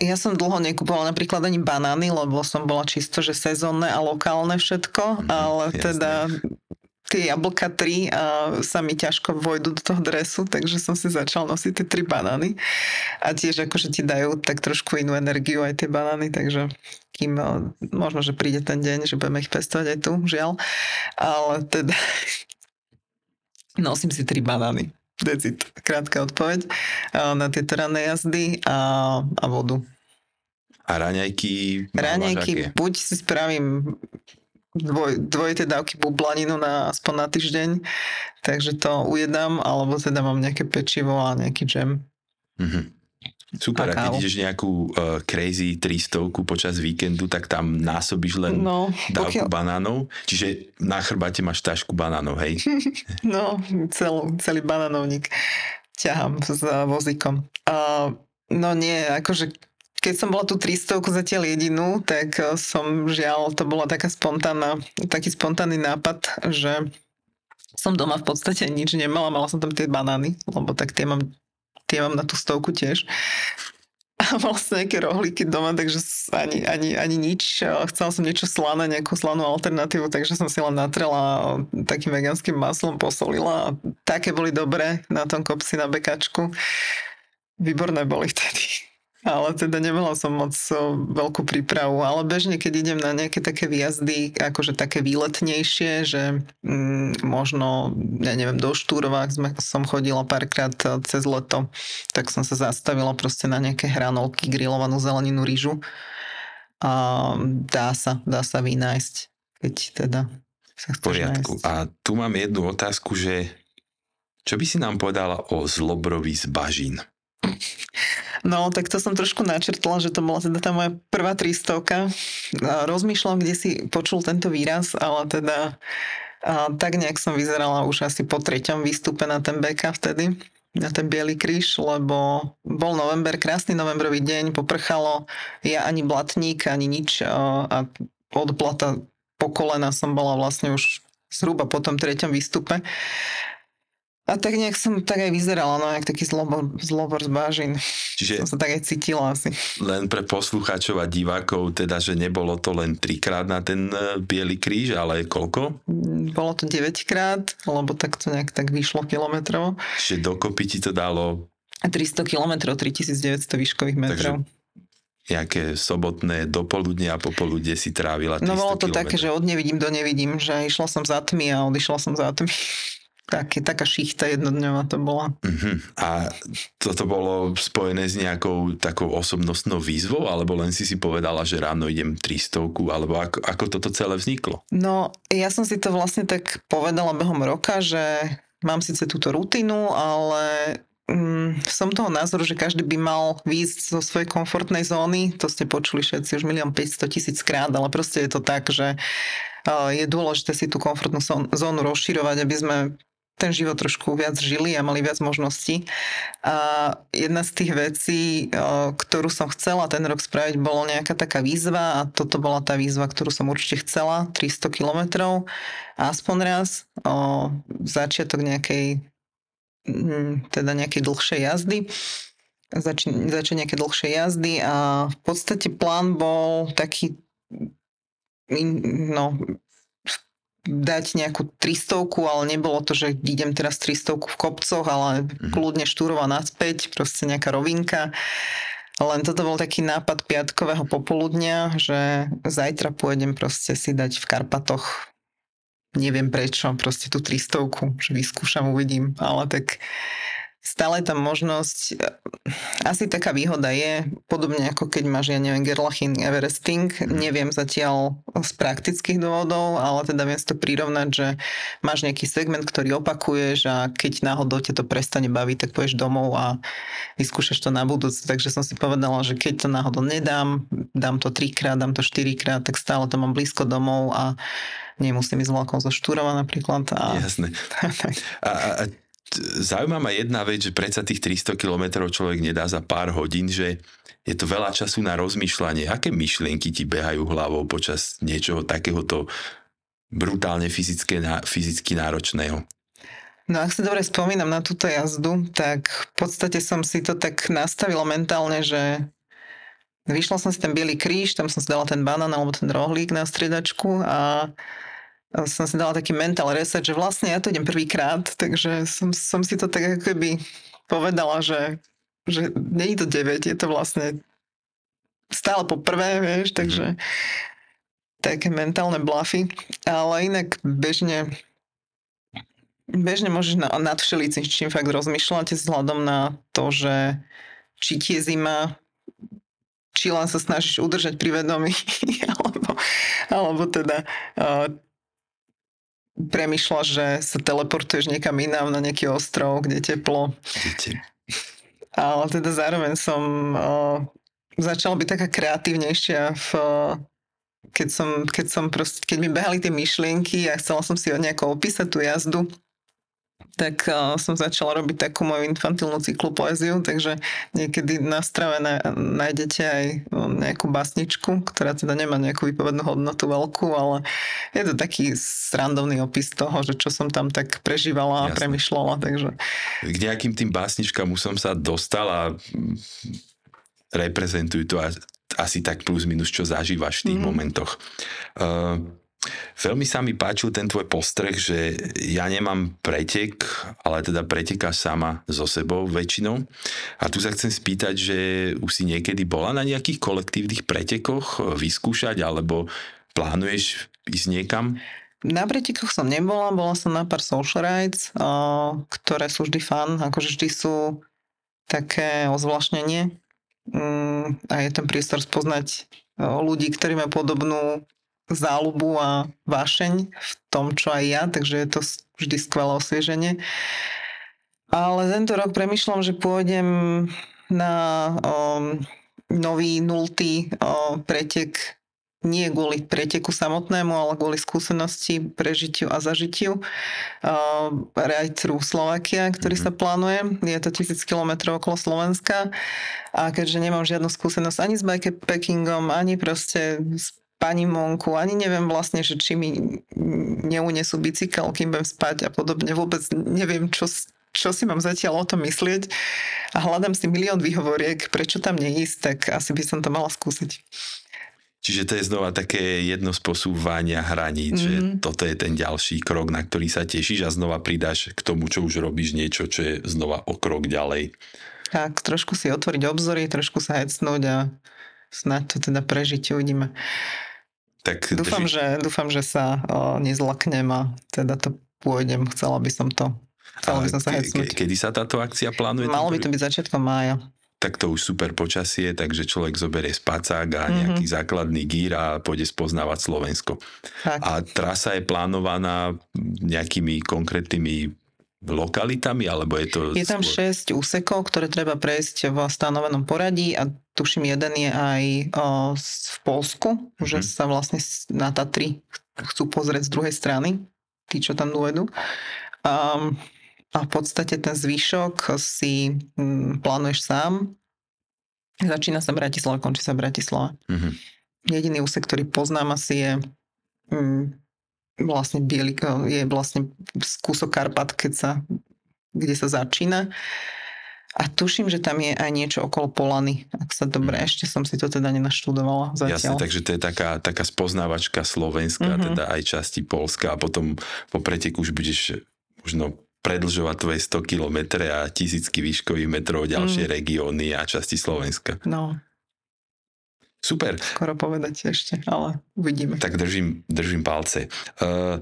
ja som dlho nekupovala napríklad ani banány, lebo som bola čisto, že sezónne a lokálne všetko, mm, ale jasné. teda tie jablka tri a sa mi ťažko vojdu do toho dresu, takže som si začal nosiť tie tri banány. A tiež akože ti dajú tak trošku inú energiu aj tie banány, takže kým možno, že príde ten deň, že budeme ich pestovať aj tu, žiaľ. Ale teda nosím si tri banány. Decit, krátka odpoveď na tieto ranné jazdy a, a vodu. A raňajky? Raňajky, buď si spravím dvoj, dvojité dávky bublaninu na, aspoň na týždeň, takže to ujedám, alebo teda mám nejaké pečivo a nejaký džem. Mm-hmm. Super, a, a keď ideš nejakú uh, crazy 300 počas víkendu, tak tam násobíš len no, dávku pokiaľ... banánov, čiže na chrbate máš tašku banánov, hej? no, cel, celý banánovník ťahám s vozíkom. Uh, no nie, akože keď som bola tu 300 zatiaľ jedinú, tak eh, som žiaľ, to bola taká spontánna, taký spontánny nápad, že som doma v podstate nič nemala, mala som tam tie banány, lebo tak tie mám, tie mám na tú stovku tiež. A vlastne nejaké rohlíky doma, takže ani, ani, ani nič. Chcela som niečo slané, nejakú slanú alternatívu, takže som si len natrela takým vegánskym maslom, posolila a také boli dobré na tom kopsi na bekačku. Výborné boli vtedy. Ale teda nemala som moc veľkú prípravu, ale bežne, keď idem na nejaké také výjazdy, akože také výletnejšie, že mm, možno, ja neviem, do Štúrova, sme, som chodila párkrát e, cez leto, tak som sa zastavila proste na nejaké hranolky, grillovanú zeleninu, rýžu. A dá sa, dá sa vynájsť, keď teda sa V poriadku. Nájsť. A tu mám jednu otázku, že čo by si nám povedala o zlobrovi z bažín? No, tak to som trošku načrtla, že to bola teda tá moja prvá tristovka. Rozmýšľam, kde si počul tento výraz, ale teda a tak nejak som vyzerala už asi po treťom výstupe na ten BK vtedy, na ten Bielý kríž, lebo bol november, krásny novembrový deň, poprchalo, ja ani blatník, ani nič a od blata po kolena som bola vlastne už zhruba po tom treťom výstupe. A tak nejak som tak aj vyzerala, no, jak taký zlobor, zlobor z bážin. Čiže Som sa tak aj cítila asi. len pre poslucháčov a divákov, teda, že nebolo to len trikrát na ten e, Bielý kríž, ale koľko? Bolo to 9 krát, lebo tak to nejak tak vyšlo kilometrov. Čiže dokopy ti to dalo A 300 kilometrov, 3900 výškových metrov. nejaké sobotné dopoludne a popoludne si trávila 300 No bolo to kilometrov. také, že od nevidím do nevidím, že išla som za tmy a odišla som za tmy. Také, taká šichta jednodňová to bola. Uh-huh. A toto bolo spojené s nejakou takou osobnostnou výzvou, alebo len si si povedala, že ráno idem 300, alebo ako, ako toto celé vzniklo? No, ja som si to vlastne tak povedala behom roka, že mám síce túto rutinu, ale mm, som toho názoru, že každý by mal výjsť zo svojej komfortnej zóny. To ste počuli všetci už milión 500 tisíc krát, ale proste je to tak, že uh, je dôležité si tú komfortnú zón- zónu rozširovať, aby sme ten život trošku viac žili a mali viac možností. A jedna z tých vecí, ktorú som chcela ten rok spraviť, bolo nejaká taká výzva a toto bola tá výzva, ktorú som určite chcela, 300 kilometrov, aspoň raz, o, začiatok nejakej mm, teda nejakej dlhšej jazdy začať nejaké dlhšie jazdy a v podstate plán bol taký no, dať nejakú 300, ale nebolo to, že idem teraz 300 v kopcoch, ale Mhm. kľudne štúrova naspäť, proste nejaká rovinka. Len toto bol taký nápad piatkového popoludnia, že zajtra pôjdem proste si dať v Karpatoch neviem prečo, proste tú 300, že vyskúšam, uvidím, ale tak stále tam možnosť, asi taká výhoda je, podobne ako keď máš, ja neviem, Gerlachin Everesting, neviem zatiaľ z praktických dôvodov, ale teda viem si to prirovnať, že máš nejaký segment, ktorý opakuješ a keď náhodou ťa to prestane baviť, tak pôjdeš domov a vyskúšaš to na budúce. Takže som si povedala, že keď to náhodou nedám, dám to trikrát, dám to štyrikrát, tak stále to mám blízko domov a nemusím ísť vlakom zo Štúrova napríklad. A... Jasné. A, a, zaujíma ma jedna vec, že predsa tých 300 kilometrov človek nedá za pár hodín, že je to veľa času na rozmýšľanie. Aké myšlienky ti behajú hlavou počas niečoho takéhoto brutálne fyzické, fyzicky náročného? No ak si dobre spomínam na túto jazdu, tak v podstate som si to tak nastavila mentálne, že vyšla som si ten biely kríž, tam som si dala ten banán alebo ten rohlík na striedačku a som si dala taký mental reset, že vlastne ja to idem prvýkrát, takže som, som si to tak ako keby povedala, že, že nie je to 9, je to vlastne stále po prvé, vieš, takže také mentálne blafy, ale inak bežne bežne môžeš na, nad všelicím fakt rozmýšľať vzhľadom na to, že či ti je zima, či len sa snažíš udržať pri vedomí, alebo, alebo teda uh, premyšľaš, že sa teleportuješ niekam inám na nejaký ostrov, kde je teplo. Viete, Ale teda zároveň som uh, začala byť taká kreatívnejšia v keď som, keď som proste, keď mi behali tie myšlienky a chcela som si nejako opísať tú jazdu, tak uh, som začala robiť takú moju infantilnú cyklopoéziu, takže niekedy na strave na, nájdete aj no, nejakú basničku, ktorá teda nemá nejakú výpovednú hodnotu veľkú, ale je to taký srandovný opis toho, že čo som tam tak prežívala a premyšľala, takže k nejakým tým básničkám už som sa dostal a mm, reprezentujú to asi tak plus minus, čo zažívaš v tých Mhm. momentoch. Uh, veľmi sa mi páčil ten tvoj postreh, že ja nemám pretek, ale teda pretekáš sama so sebou väčšinou. A tu sa chcem spýtať, že už si niekedy bola na nejakých kolektívnych pretekoch eh, vyskúšať, alebo plánuješ ísť niekam? Na pretekoch som nebola, bola som na pár social rides, o, ktoré sú vždy fan, akože vždy sú také ozvláštnenie mm, a je ten priestor spoznať o, ľudí, ktorí majú podobnú záľubu a vášeň v tom, čo aj ja, takže je to vždy skvelé osvieženie. Ale tento rok premyšľam, že pôjdem na o, nový nultý o, pretek nie kvôli preteku samotnému, ale kvôli skúsenosti, prežitiu a zažitiu. Uh, Ride through Slovakia, ktorý Mhm. sa plánuje. Je to 1000 km okolo Slovenska a keďže nemám žiadnu skúsenosť ani s bikepackingom, ani proste s pani Monku, ani neviem vlastne, že či mi neunesú bicykel, kým budem spať a podobne. Vôbec neviem, čo čo si mám zatiaľ o tom myslieť a hľadám si milión výhovoriek, prečo tam neísť, tak asi by som to mala skúsiť. Čiže to je znova také jedno z posúvania hraníc, mm-hmm. že Mhm. toto je ten ďalší krok, na ktorý sa tešíš a znova pridáš k tomu, čo už robíš niečo, čo je znova o krok ďalej. Tak, trošku si otvoriť obzory, trošku sa hecnúť a snáď to teda prežiť, uvidíme. Tak Dúfam, drži- že, dúfam, že sa o, nezlaknem a teda to pôjdem. Chcela by som to. Chcela by a som sa ke- hecnúť. ke- Kedy sa táto akcia plánuje? Malo by to byť začiatkom mája. tak to už super počasie, takže človek zoberie spacák a Mhm. nejaký základný gír a pôjde spoznávať Slovensko. Tak. A trasa je plánovaná nejakými konkrétnymi lokalitami, alebo je to... Je tam skôr- 6 úsekov, ktoré treba prejsť v stanovenom poradí a tuším, jeden je aj o, v Polsku, že Mhm. sa vlastne na Tatry chcú pozrieť z druhej strany, tí, čo tam dôjdu. Um, a v podstate ten zvyšok si mm, plánuješ sám. Začína sa Bratislava, končí sa Bratislava. Mhm. Jediný úsek, ktorý poznám asi je mm, vlastne biely, je vlastne kúsok Karpat, keď sa, kde sa začína. A tuším, že tam je aj niečo okolo Polany, ak sa dobre, Mhm. ešte som si to teda nenaštudovala Jasne, zatiaľ. takže to je taká, taká spoznávačka Slovenska, Mhm. teda aj časti Polska a potom po preteku už budeš možno predlžovať tvoje 100 km a tisícky výškových metrov ďalšie Mhm. regióny a časti Slovenska. No, Super, skoro povedať ešte, ale uvidíme. tak držím, držím palce. Uh,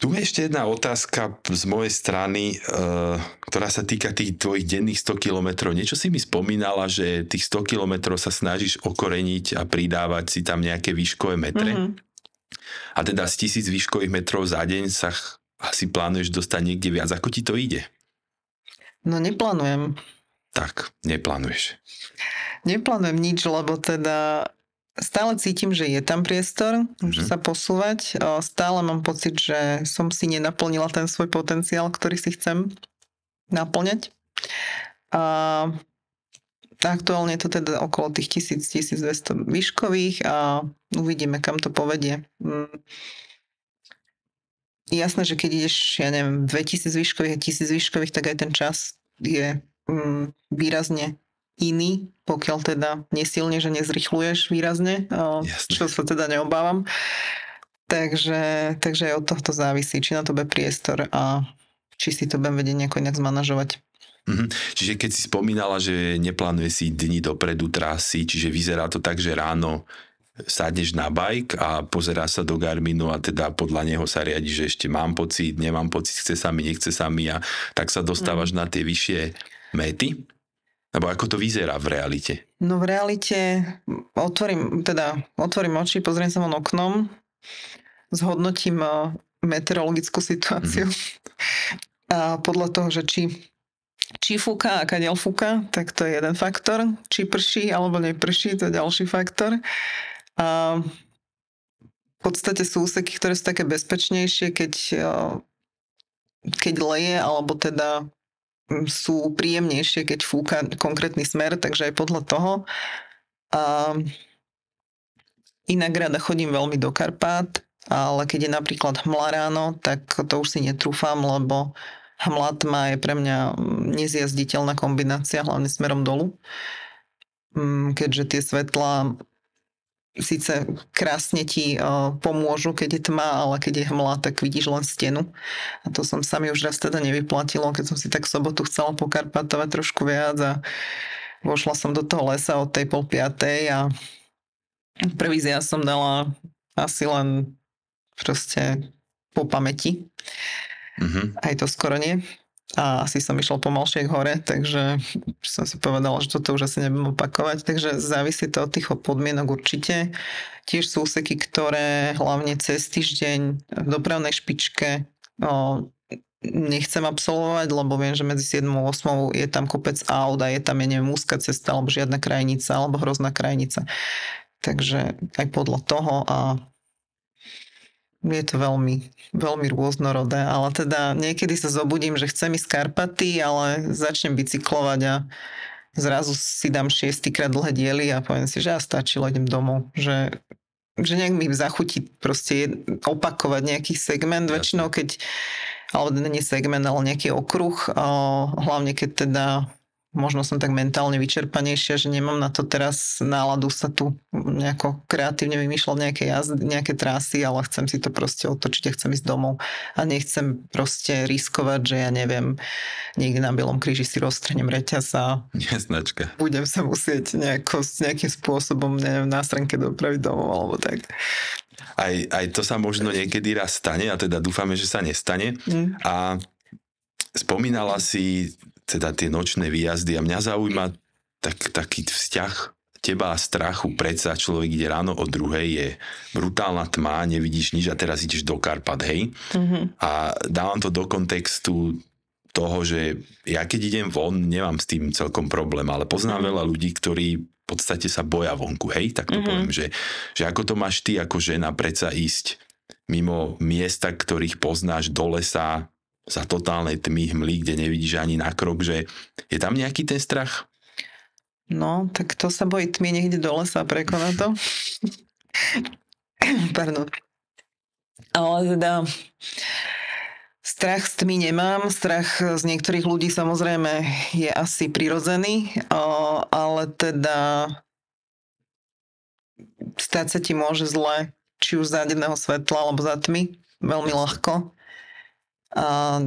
tu je ešte jedna otázka z mojej strany, uh, ktorá sa týka tých tvojich denných 100 kilometrov. Niečo si mi spomínala, že tých 100 kilometrov sa snažíš okoreniť a pridávať si tam nejaké výškové metre. Mhm. A teda z tisíc výškových metrov za deň sa asi plánuješ dostať niekde viac. Ako ti to ide? No neplánujem. Tak, neplánuješ. Neplánujem nič, lebo teda stále cítim, že je tam priestor, Mhm. sa posúvať. Stále mám pocit, že som si nenaplnila ten svoj potenciál, ktorý si chcem naplňať. A aktuálne je to teda okolo tých 1000-1200 výškových a uvidíme, kam to povedie. Mm. Jasné, že keď ideš, ja neviem, 2000 výškových a 1000 výškových, tak aj ten čas je mm, výrazne iný, pokiaľ teda nesilne, že nezrychluješ výrazne, o, Jasné. čo sa teda neobávam. Takže, takže aj od tohto závisí, či na to bude priestor a či si to budem vedieť nejako inak zmanažovať. Mhm. Čiže keď si spomínala, že neplánuje si dni dopredu trasy, čiže vyzerá to tak, že ráno sadneš na bike a pozeráš sa do Garminu a teda podľa neho sa riadi, že ešte mám pocit, nemám pocit, chce sa mi, nechce sa mi a tak sa dostávaš na tie vyššie méty? Alebo ako to vyzerá v realite? No v realite otvorím, teda otvorím oči, pozriem sa von oknom, zhodnotím eh, meteorologickú situáciu a podľa toho, že či, či fúka a kadeľ fúka, tak to je jeden faktor. Či prší alebo neprší, to je ďalší faktor. A v podstate sú úseky, ktoré sú také bezpečnejšie, keď, eh, keď leje, alebo teda sú príjemnejšie, keď fúka konkrétny smer, takže aj podľa toho. A inak rada chodím veľmi do Karpát, ale keď je napríklad hmla ráno, tak to už si netrúfam, lebo hmla tma je pre mňa mm, nezjazditeľná kombinácia, hlavne smerom dolu. Mm, Keďže tie svetlá síce krásne ti uh, pomôžu, keď je tma, ale keď je hmla, tak vidíš len stenu. A to som sa mi už raz teda nevyplatilo, keď som si tak v sobotu chcela pokarpatovať trošku viac a vošla som do toho lesa od tej pol piatej a prvý zjazd som dala asi len proste po pamäti. Mhm. Aj to skoro nie. A asi som išla pomalšie k hore, takže som si povedala, že toto už asi nebudem opakovať. Takže závisí to od tých podmienok určite. Tiež sú úseky, ktoré hlavne cez týždeň v dopravnej špičke o, nechcem absolvovať, lebo viem, že medzi 7 a 8 je tam kopec aut a je tam, ja neviem, úzka cesta, alebo žiadna krajnica, alebo hrozná krajnica. Takže aj podľa toho a je to veľmi, veľmi rôznorodé, ale teda niekedy sa zobudím, že chcem ísť Karpaty, ale začnem bicyklovať a zrazu si dám šiestýkrát dlhé diely a poviem si, že ja stačilo, idem domov. Že, že nejak mi zachutí proste opakovať nejaký segment. Väčšinou, keď alebo nie segment, ale nejaký okruh, hlavne keď teda možno som tak mentálne vyčerpanejšia, že nemám na to teraz náladu sa tu nejako kreatívne vymýšľať nejaké jazdy, nejaké trasy, ale chcem si to proste otočiť a chcem ísť domov a nechcem proste riskovať, že ja neviem, niekde na Bielom kríži si roztrhnem reťaz a Jasnačka. budem sa musieť nejako, nejakým spôsobom, neviem, na stránke dopraviť domov alebo tak. Aj, aj to sa možno niekedy raz stane a teda dúfame, že sa nestane. Mm. A spomínala si teda tie nočné výjazdy a mňa zaujíma tak, taký vzťah teba a strachu. Predsa človek ide ráno o druhej, je brutálna tma, nevidíš nič a teraz ideš do Karpat, hej? Mm-hmm. A dávam to do kontextu toho, že ja keď idem von, nemám s tým celkom problém, ale poznám mm-hmm. veľa ľudí, ktorí v podstate sa boja vonku, hej? Tak to mm-hmm. poviem, že, že ako to máš ty ako žena predsa ísť mimo miesta, ktorých poznáš do lesa, za totálnej tmy hmly, kde nevidíš ani na krok, že je tam nejaký ten strach? No, tak to sa bojí tmy, niekde do lesa prekoná to. Pardon. Ale teda strach z tmy nemám, strach z niektorých ľudí samozrejme je asi prirodzený, ale teda stať sa ti môže zle, či už za denného svetla alebo za tmy, veľmi ľahko a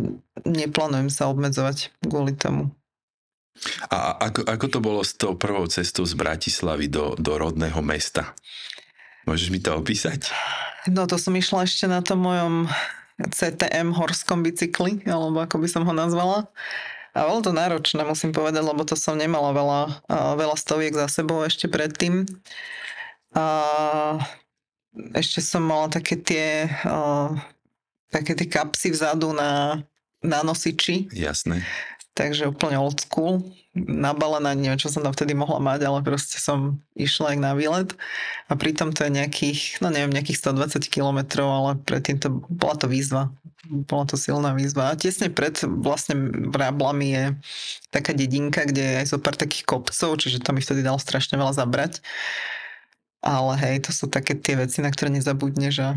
neplánujem sa obmedzovať kvôli tomu. A ako, ako to bolo s tou prvou cestou z Bratislavy do, do rodného mesta? Môžeš mi to opísať? No to som išla ešte na tom mojom CTM horskom bicykli, alebo ako by som ho nazvala. A bolo to náročné, musím povedať, lebo to som nemala veľa, veľa stoviek za sebou ešte predtým. A ešte som mala také tie také tie kapsy vzadu na, na nosiči. Jasné. Takže úplne old school. Nabalená, neviem, čo som tam vtedy mohla mať, ale proste som išla aj na výlet. A pritom to je nejakých, no neviem, nejakých 120 kilometrov, ale predtým to bola to výzva. Bola to silná výzva. A tesne pred vlastne Vráblami je taká dedinka, kde je aj zo pár takých kopcov, čiže tam mi vtedy dalo strašne veľa zabrať. Ale hej, to sú také tie veci, na ktoré nezabudneš a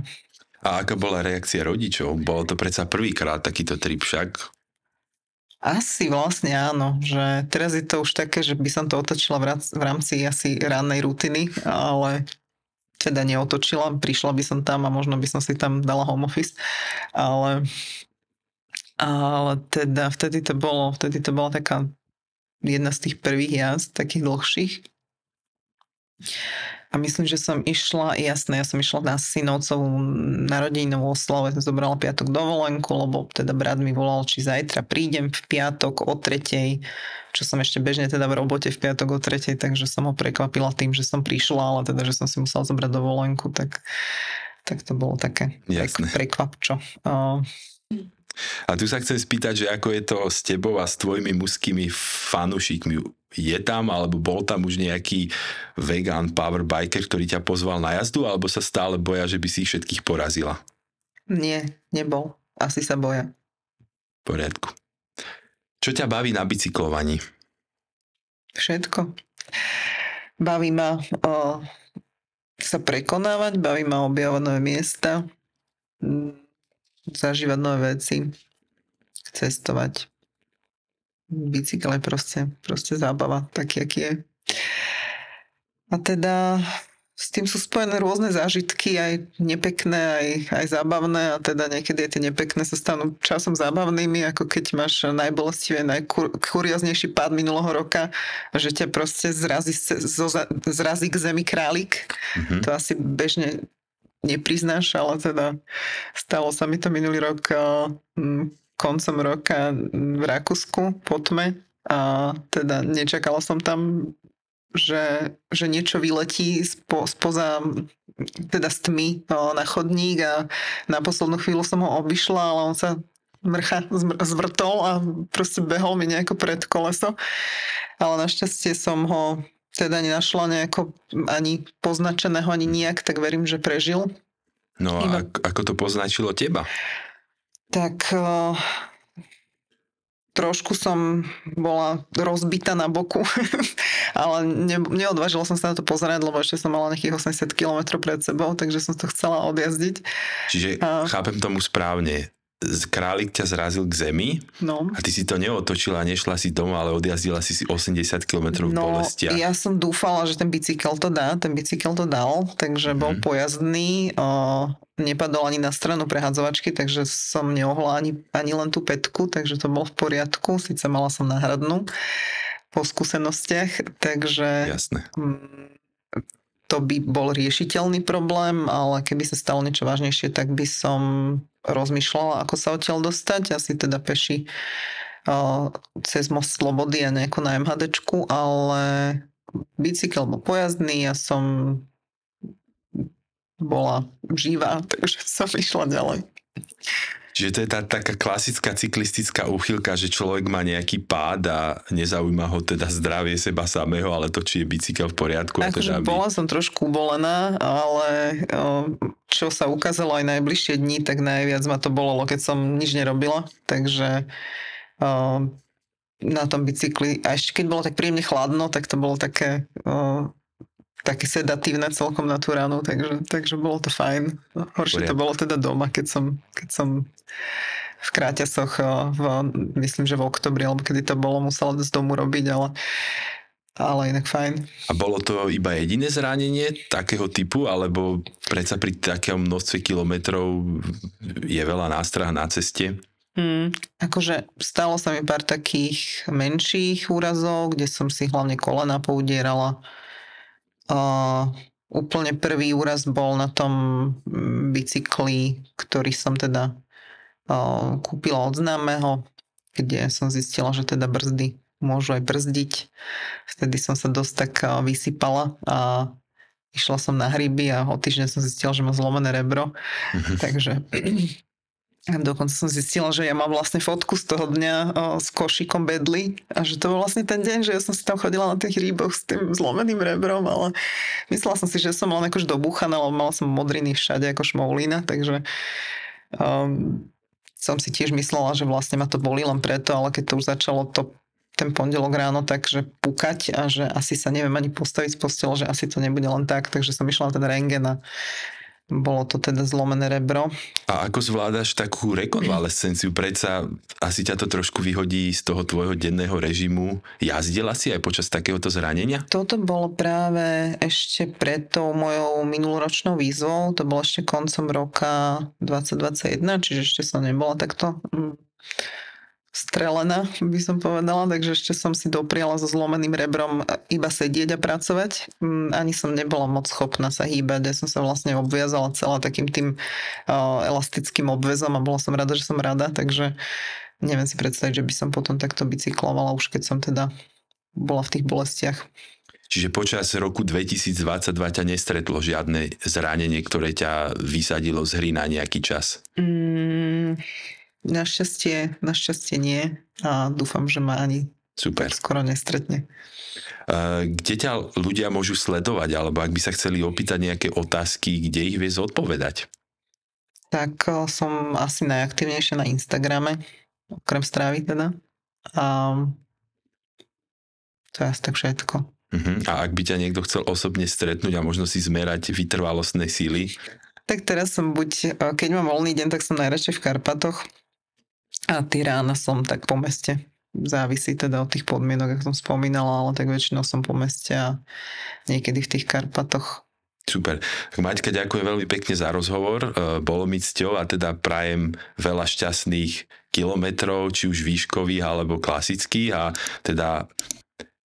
a aká bola reakcia rodičov? Bolo to predsa prvýkrát takýto trip však? Asi vlastne áno, že teraz je to už také, že by som to otočila v rámci asi rannej rutiny, ale teda neotočila, prišla by som tam a možno by som si tam dala home office, ale, ale teda vtedy to bolo, vtedy to bola taká jedna z tých prvých jazd, takých dlhších. A myslím, že som išla, jasné, ja som išla na synovcovú narodeninovú oslavu, ja som zobrala piatok dovolenku, lebo teda brat mi volal, či zajtra prídem v piatok o tretej, čo som ešte bežne teda v robote v piatok o tretej, takže som ho prekvapila tým, že som prišla, ale teda, že som si musela zobrať dovolenku, tak, tak to bolo také Jasné. prekvapčo. Uh, a tu sa chcem spýtať, že ako je to s tebou a s tvojimi mužskými fanúšikmi. Je tam, alebo bol tam už nejaký vegan powerbiker, ktorý ťa pozval na jazdu, alebo sa stále boja, že by si ich všetkých porazila? Nie, nebol. Asi sa boja. V poriadku. Čo ťa baví na bicyklovaní? Všetko. Baví ma o, sa prekonávať, baví ma objavovať nové miesta, zažívať nové veci, cestovať. Bicykel je proste, proste zábava, taký, aký je. A teda s tým sú spojené rôzne zážitky, aj nepekné, aj, aj zábavné a teda niekedy tie nepekné sa stanú časom zábavnými, ako keď máš najbolestivé, najkurióznejší pád minulého roka, že ťa proste zrazí, zrazí k zemi králik. Mm-hmm. To asi bežne nepriznáš, ale teda stalo sa mi to minulý rok koncom roka v Rakúsku po tme a teda nečakala som tam, že, že niečo vyletí spo, spoza teda z tmy no, na chodník a na poslednú chvíľu som ho obišla, ale on sa mrcha zvrtol a proste behol mi nejako pred koleso. Ale našťastie som ho teda nenašla nejako ani poznačeného, ani nijak, tak verím, že prežil. No a Iba... ako to poznačilo teba? Tak uh, trošku som bola rozbitá na boku, ale ne, neodvážila som sa na to pozerať, lebo ešte som mala nejakých 80 km pred sebou, takže som to chcela odjazdiť. Čiže a... chápem tomu správne, králik ťa zrazil k zemi No. a ty si to neotočila, nešla si doma, ale odjazdila si si 80 km v No, bolestiach. ja som dúfala, že ten bicykel to dá, ten bicykel to dal, takže bol Mhm. pojazdný, o, nepadol ani na stranu prehádzovačky, takže som neohla ani, ani len tú petku, takže to bolo v poriadku, síce mala som náhradnú po skúsenostiach, takže Jasné. mm, to by bol riešiteľný problém, ale keby sa stalo niečo vážnejšie, tak by som rozmýšľala, ako sa odtiaľ dostať, asi teda peši uh, cez most Slobody a nejako na MHDčku, ale bicykel bol pojazdný, ja som bola živá, takže som išla ďalej. Čiže to je tá taká klasická cyklistická úchylka, že človek má nejaký pád a nezaujíma ho teda zdravie seba samého, ale to, či je bicykel v poriadku. Akože teda by... bola som trošku ubolená, ale čo sa ukázalo aj najbližšie dni, tak najviac ma to bolelo, keď som nič nerobila. Takže na tom bicykli, a ešte keď bolo tak príjemne chladno, tak to bolo také, také sedatívne celkom na tú ránu, takže, takže bolo to fajn. Horšie to bolo teda doma, keď som, keď som v Kráťasoch, o, v, myslím, že v oktobri, alebo kedy to bolo, musela z domu robiť, ale ale inak fajn. A bolo to iba jediné zranenie takého typu, alebo predsa pri takom množstve kilometrov je veľa nástrah na ceste? Mm, akože stalo sa mi pár takých menších úrazov, kde som si hlavne kolena poudierala. Uh, úplne prvý úraz bol na tom mm, bicykli, ktorý som teda kúpila od známeho, kde som zistila, že teda brzdy môžu aj brzdiť. Vtedy som sa dosť tak vysypala a išla som na hryby a o týždeň som zistila, že mám zlomené rebro. Takže a dokonca som zistila, že ja mám vlastne fotku z toho dňa o, s košíkom bedly a že to bol vlastne ten deň, že ja som si tam chodila na tých rýboch s tým zlomeným rebrom, ale myslela som si, že som len akož dobúchaná, lebo mala som modriny všade ako šmoulína, takže um, som si tiež myslela, že vlastne ma to boli len preto, ale keď to už začalo to ten pondelok ráno takže pukať a že asi sa neviem ani postaviť z postele, že asi to nebude len tak, takže som išla na ten rengen a bolo to teda zlomené rebro. A ako zvládaš takú rekonvalescenciu? Predsa asi ťa to trošku vyhodí z toho tvojho denného režimu. Jazdila si aj počas takéhoto zranenia? Toto bolo práve ešte pred tou mojou minuloročnou výzvou, to bolo ešte koncom roka 2021, čiže ešte som nebola takto mm, strelená, by som povedala, takže ešte som si dopriala so zlomeným rebrom iba sedieť a pracovať. Mm, Ani som nebola moc schopná sa hýbať, ja som sa vlastne obviazala celá takým tým elastickým obvezom a bola som rada, že som rada, takže neviem si predstaviť, že by som potom takto bicyklovala už keď som teda bola v tých bolestiach. Čiže počas roku 2022 ťa nestretlo žiadne zranenie, ktoré ťa vysadilo z hry na nejaký čas? Mm, našťastie, našťastie nie a dúfam, že ma ani Super. skoro nestretne. Kde ťa ľudia môžu sledovať, alebo ak by sa chceli opýtať nejaké otázky, kde ich vie zodpovedať? Tak o, som asi najaktívnejšia na Instagrame, okrem strávy teda. A to je asi tak všetko. Uh-huh. A ak by ťa niekto chcel osobne stretnúť a možno si zmerať vytrvalostné síly, Tak teraz som buď, o, keď mám voľný deň, tak som najradšej v Karpatoch a ty rána som tak po meste. Závisí teda od tých podmienok, ako som spomínala, ale tak väčšinou som po meste a niekedy v tých Karpatoch Super. Tak Maťka, ďakujem veľmi pekne za rozhovor. E, Bolo mi cťou a teda prajem veľa šťastných kilometrov, či už výškových alebo klasických a teda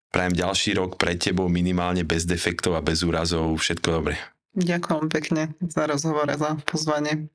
prajem ďalší rok pred tebou minimálne bez defektov a bez úrazov. Všetko dobre. Ďakujem pekne za rozhovor a za pozvanie.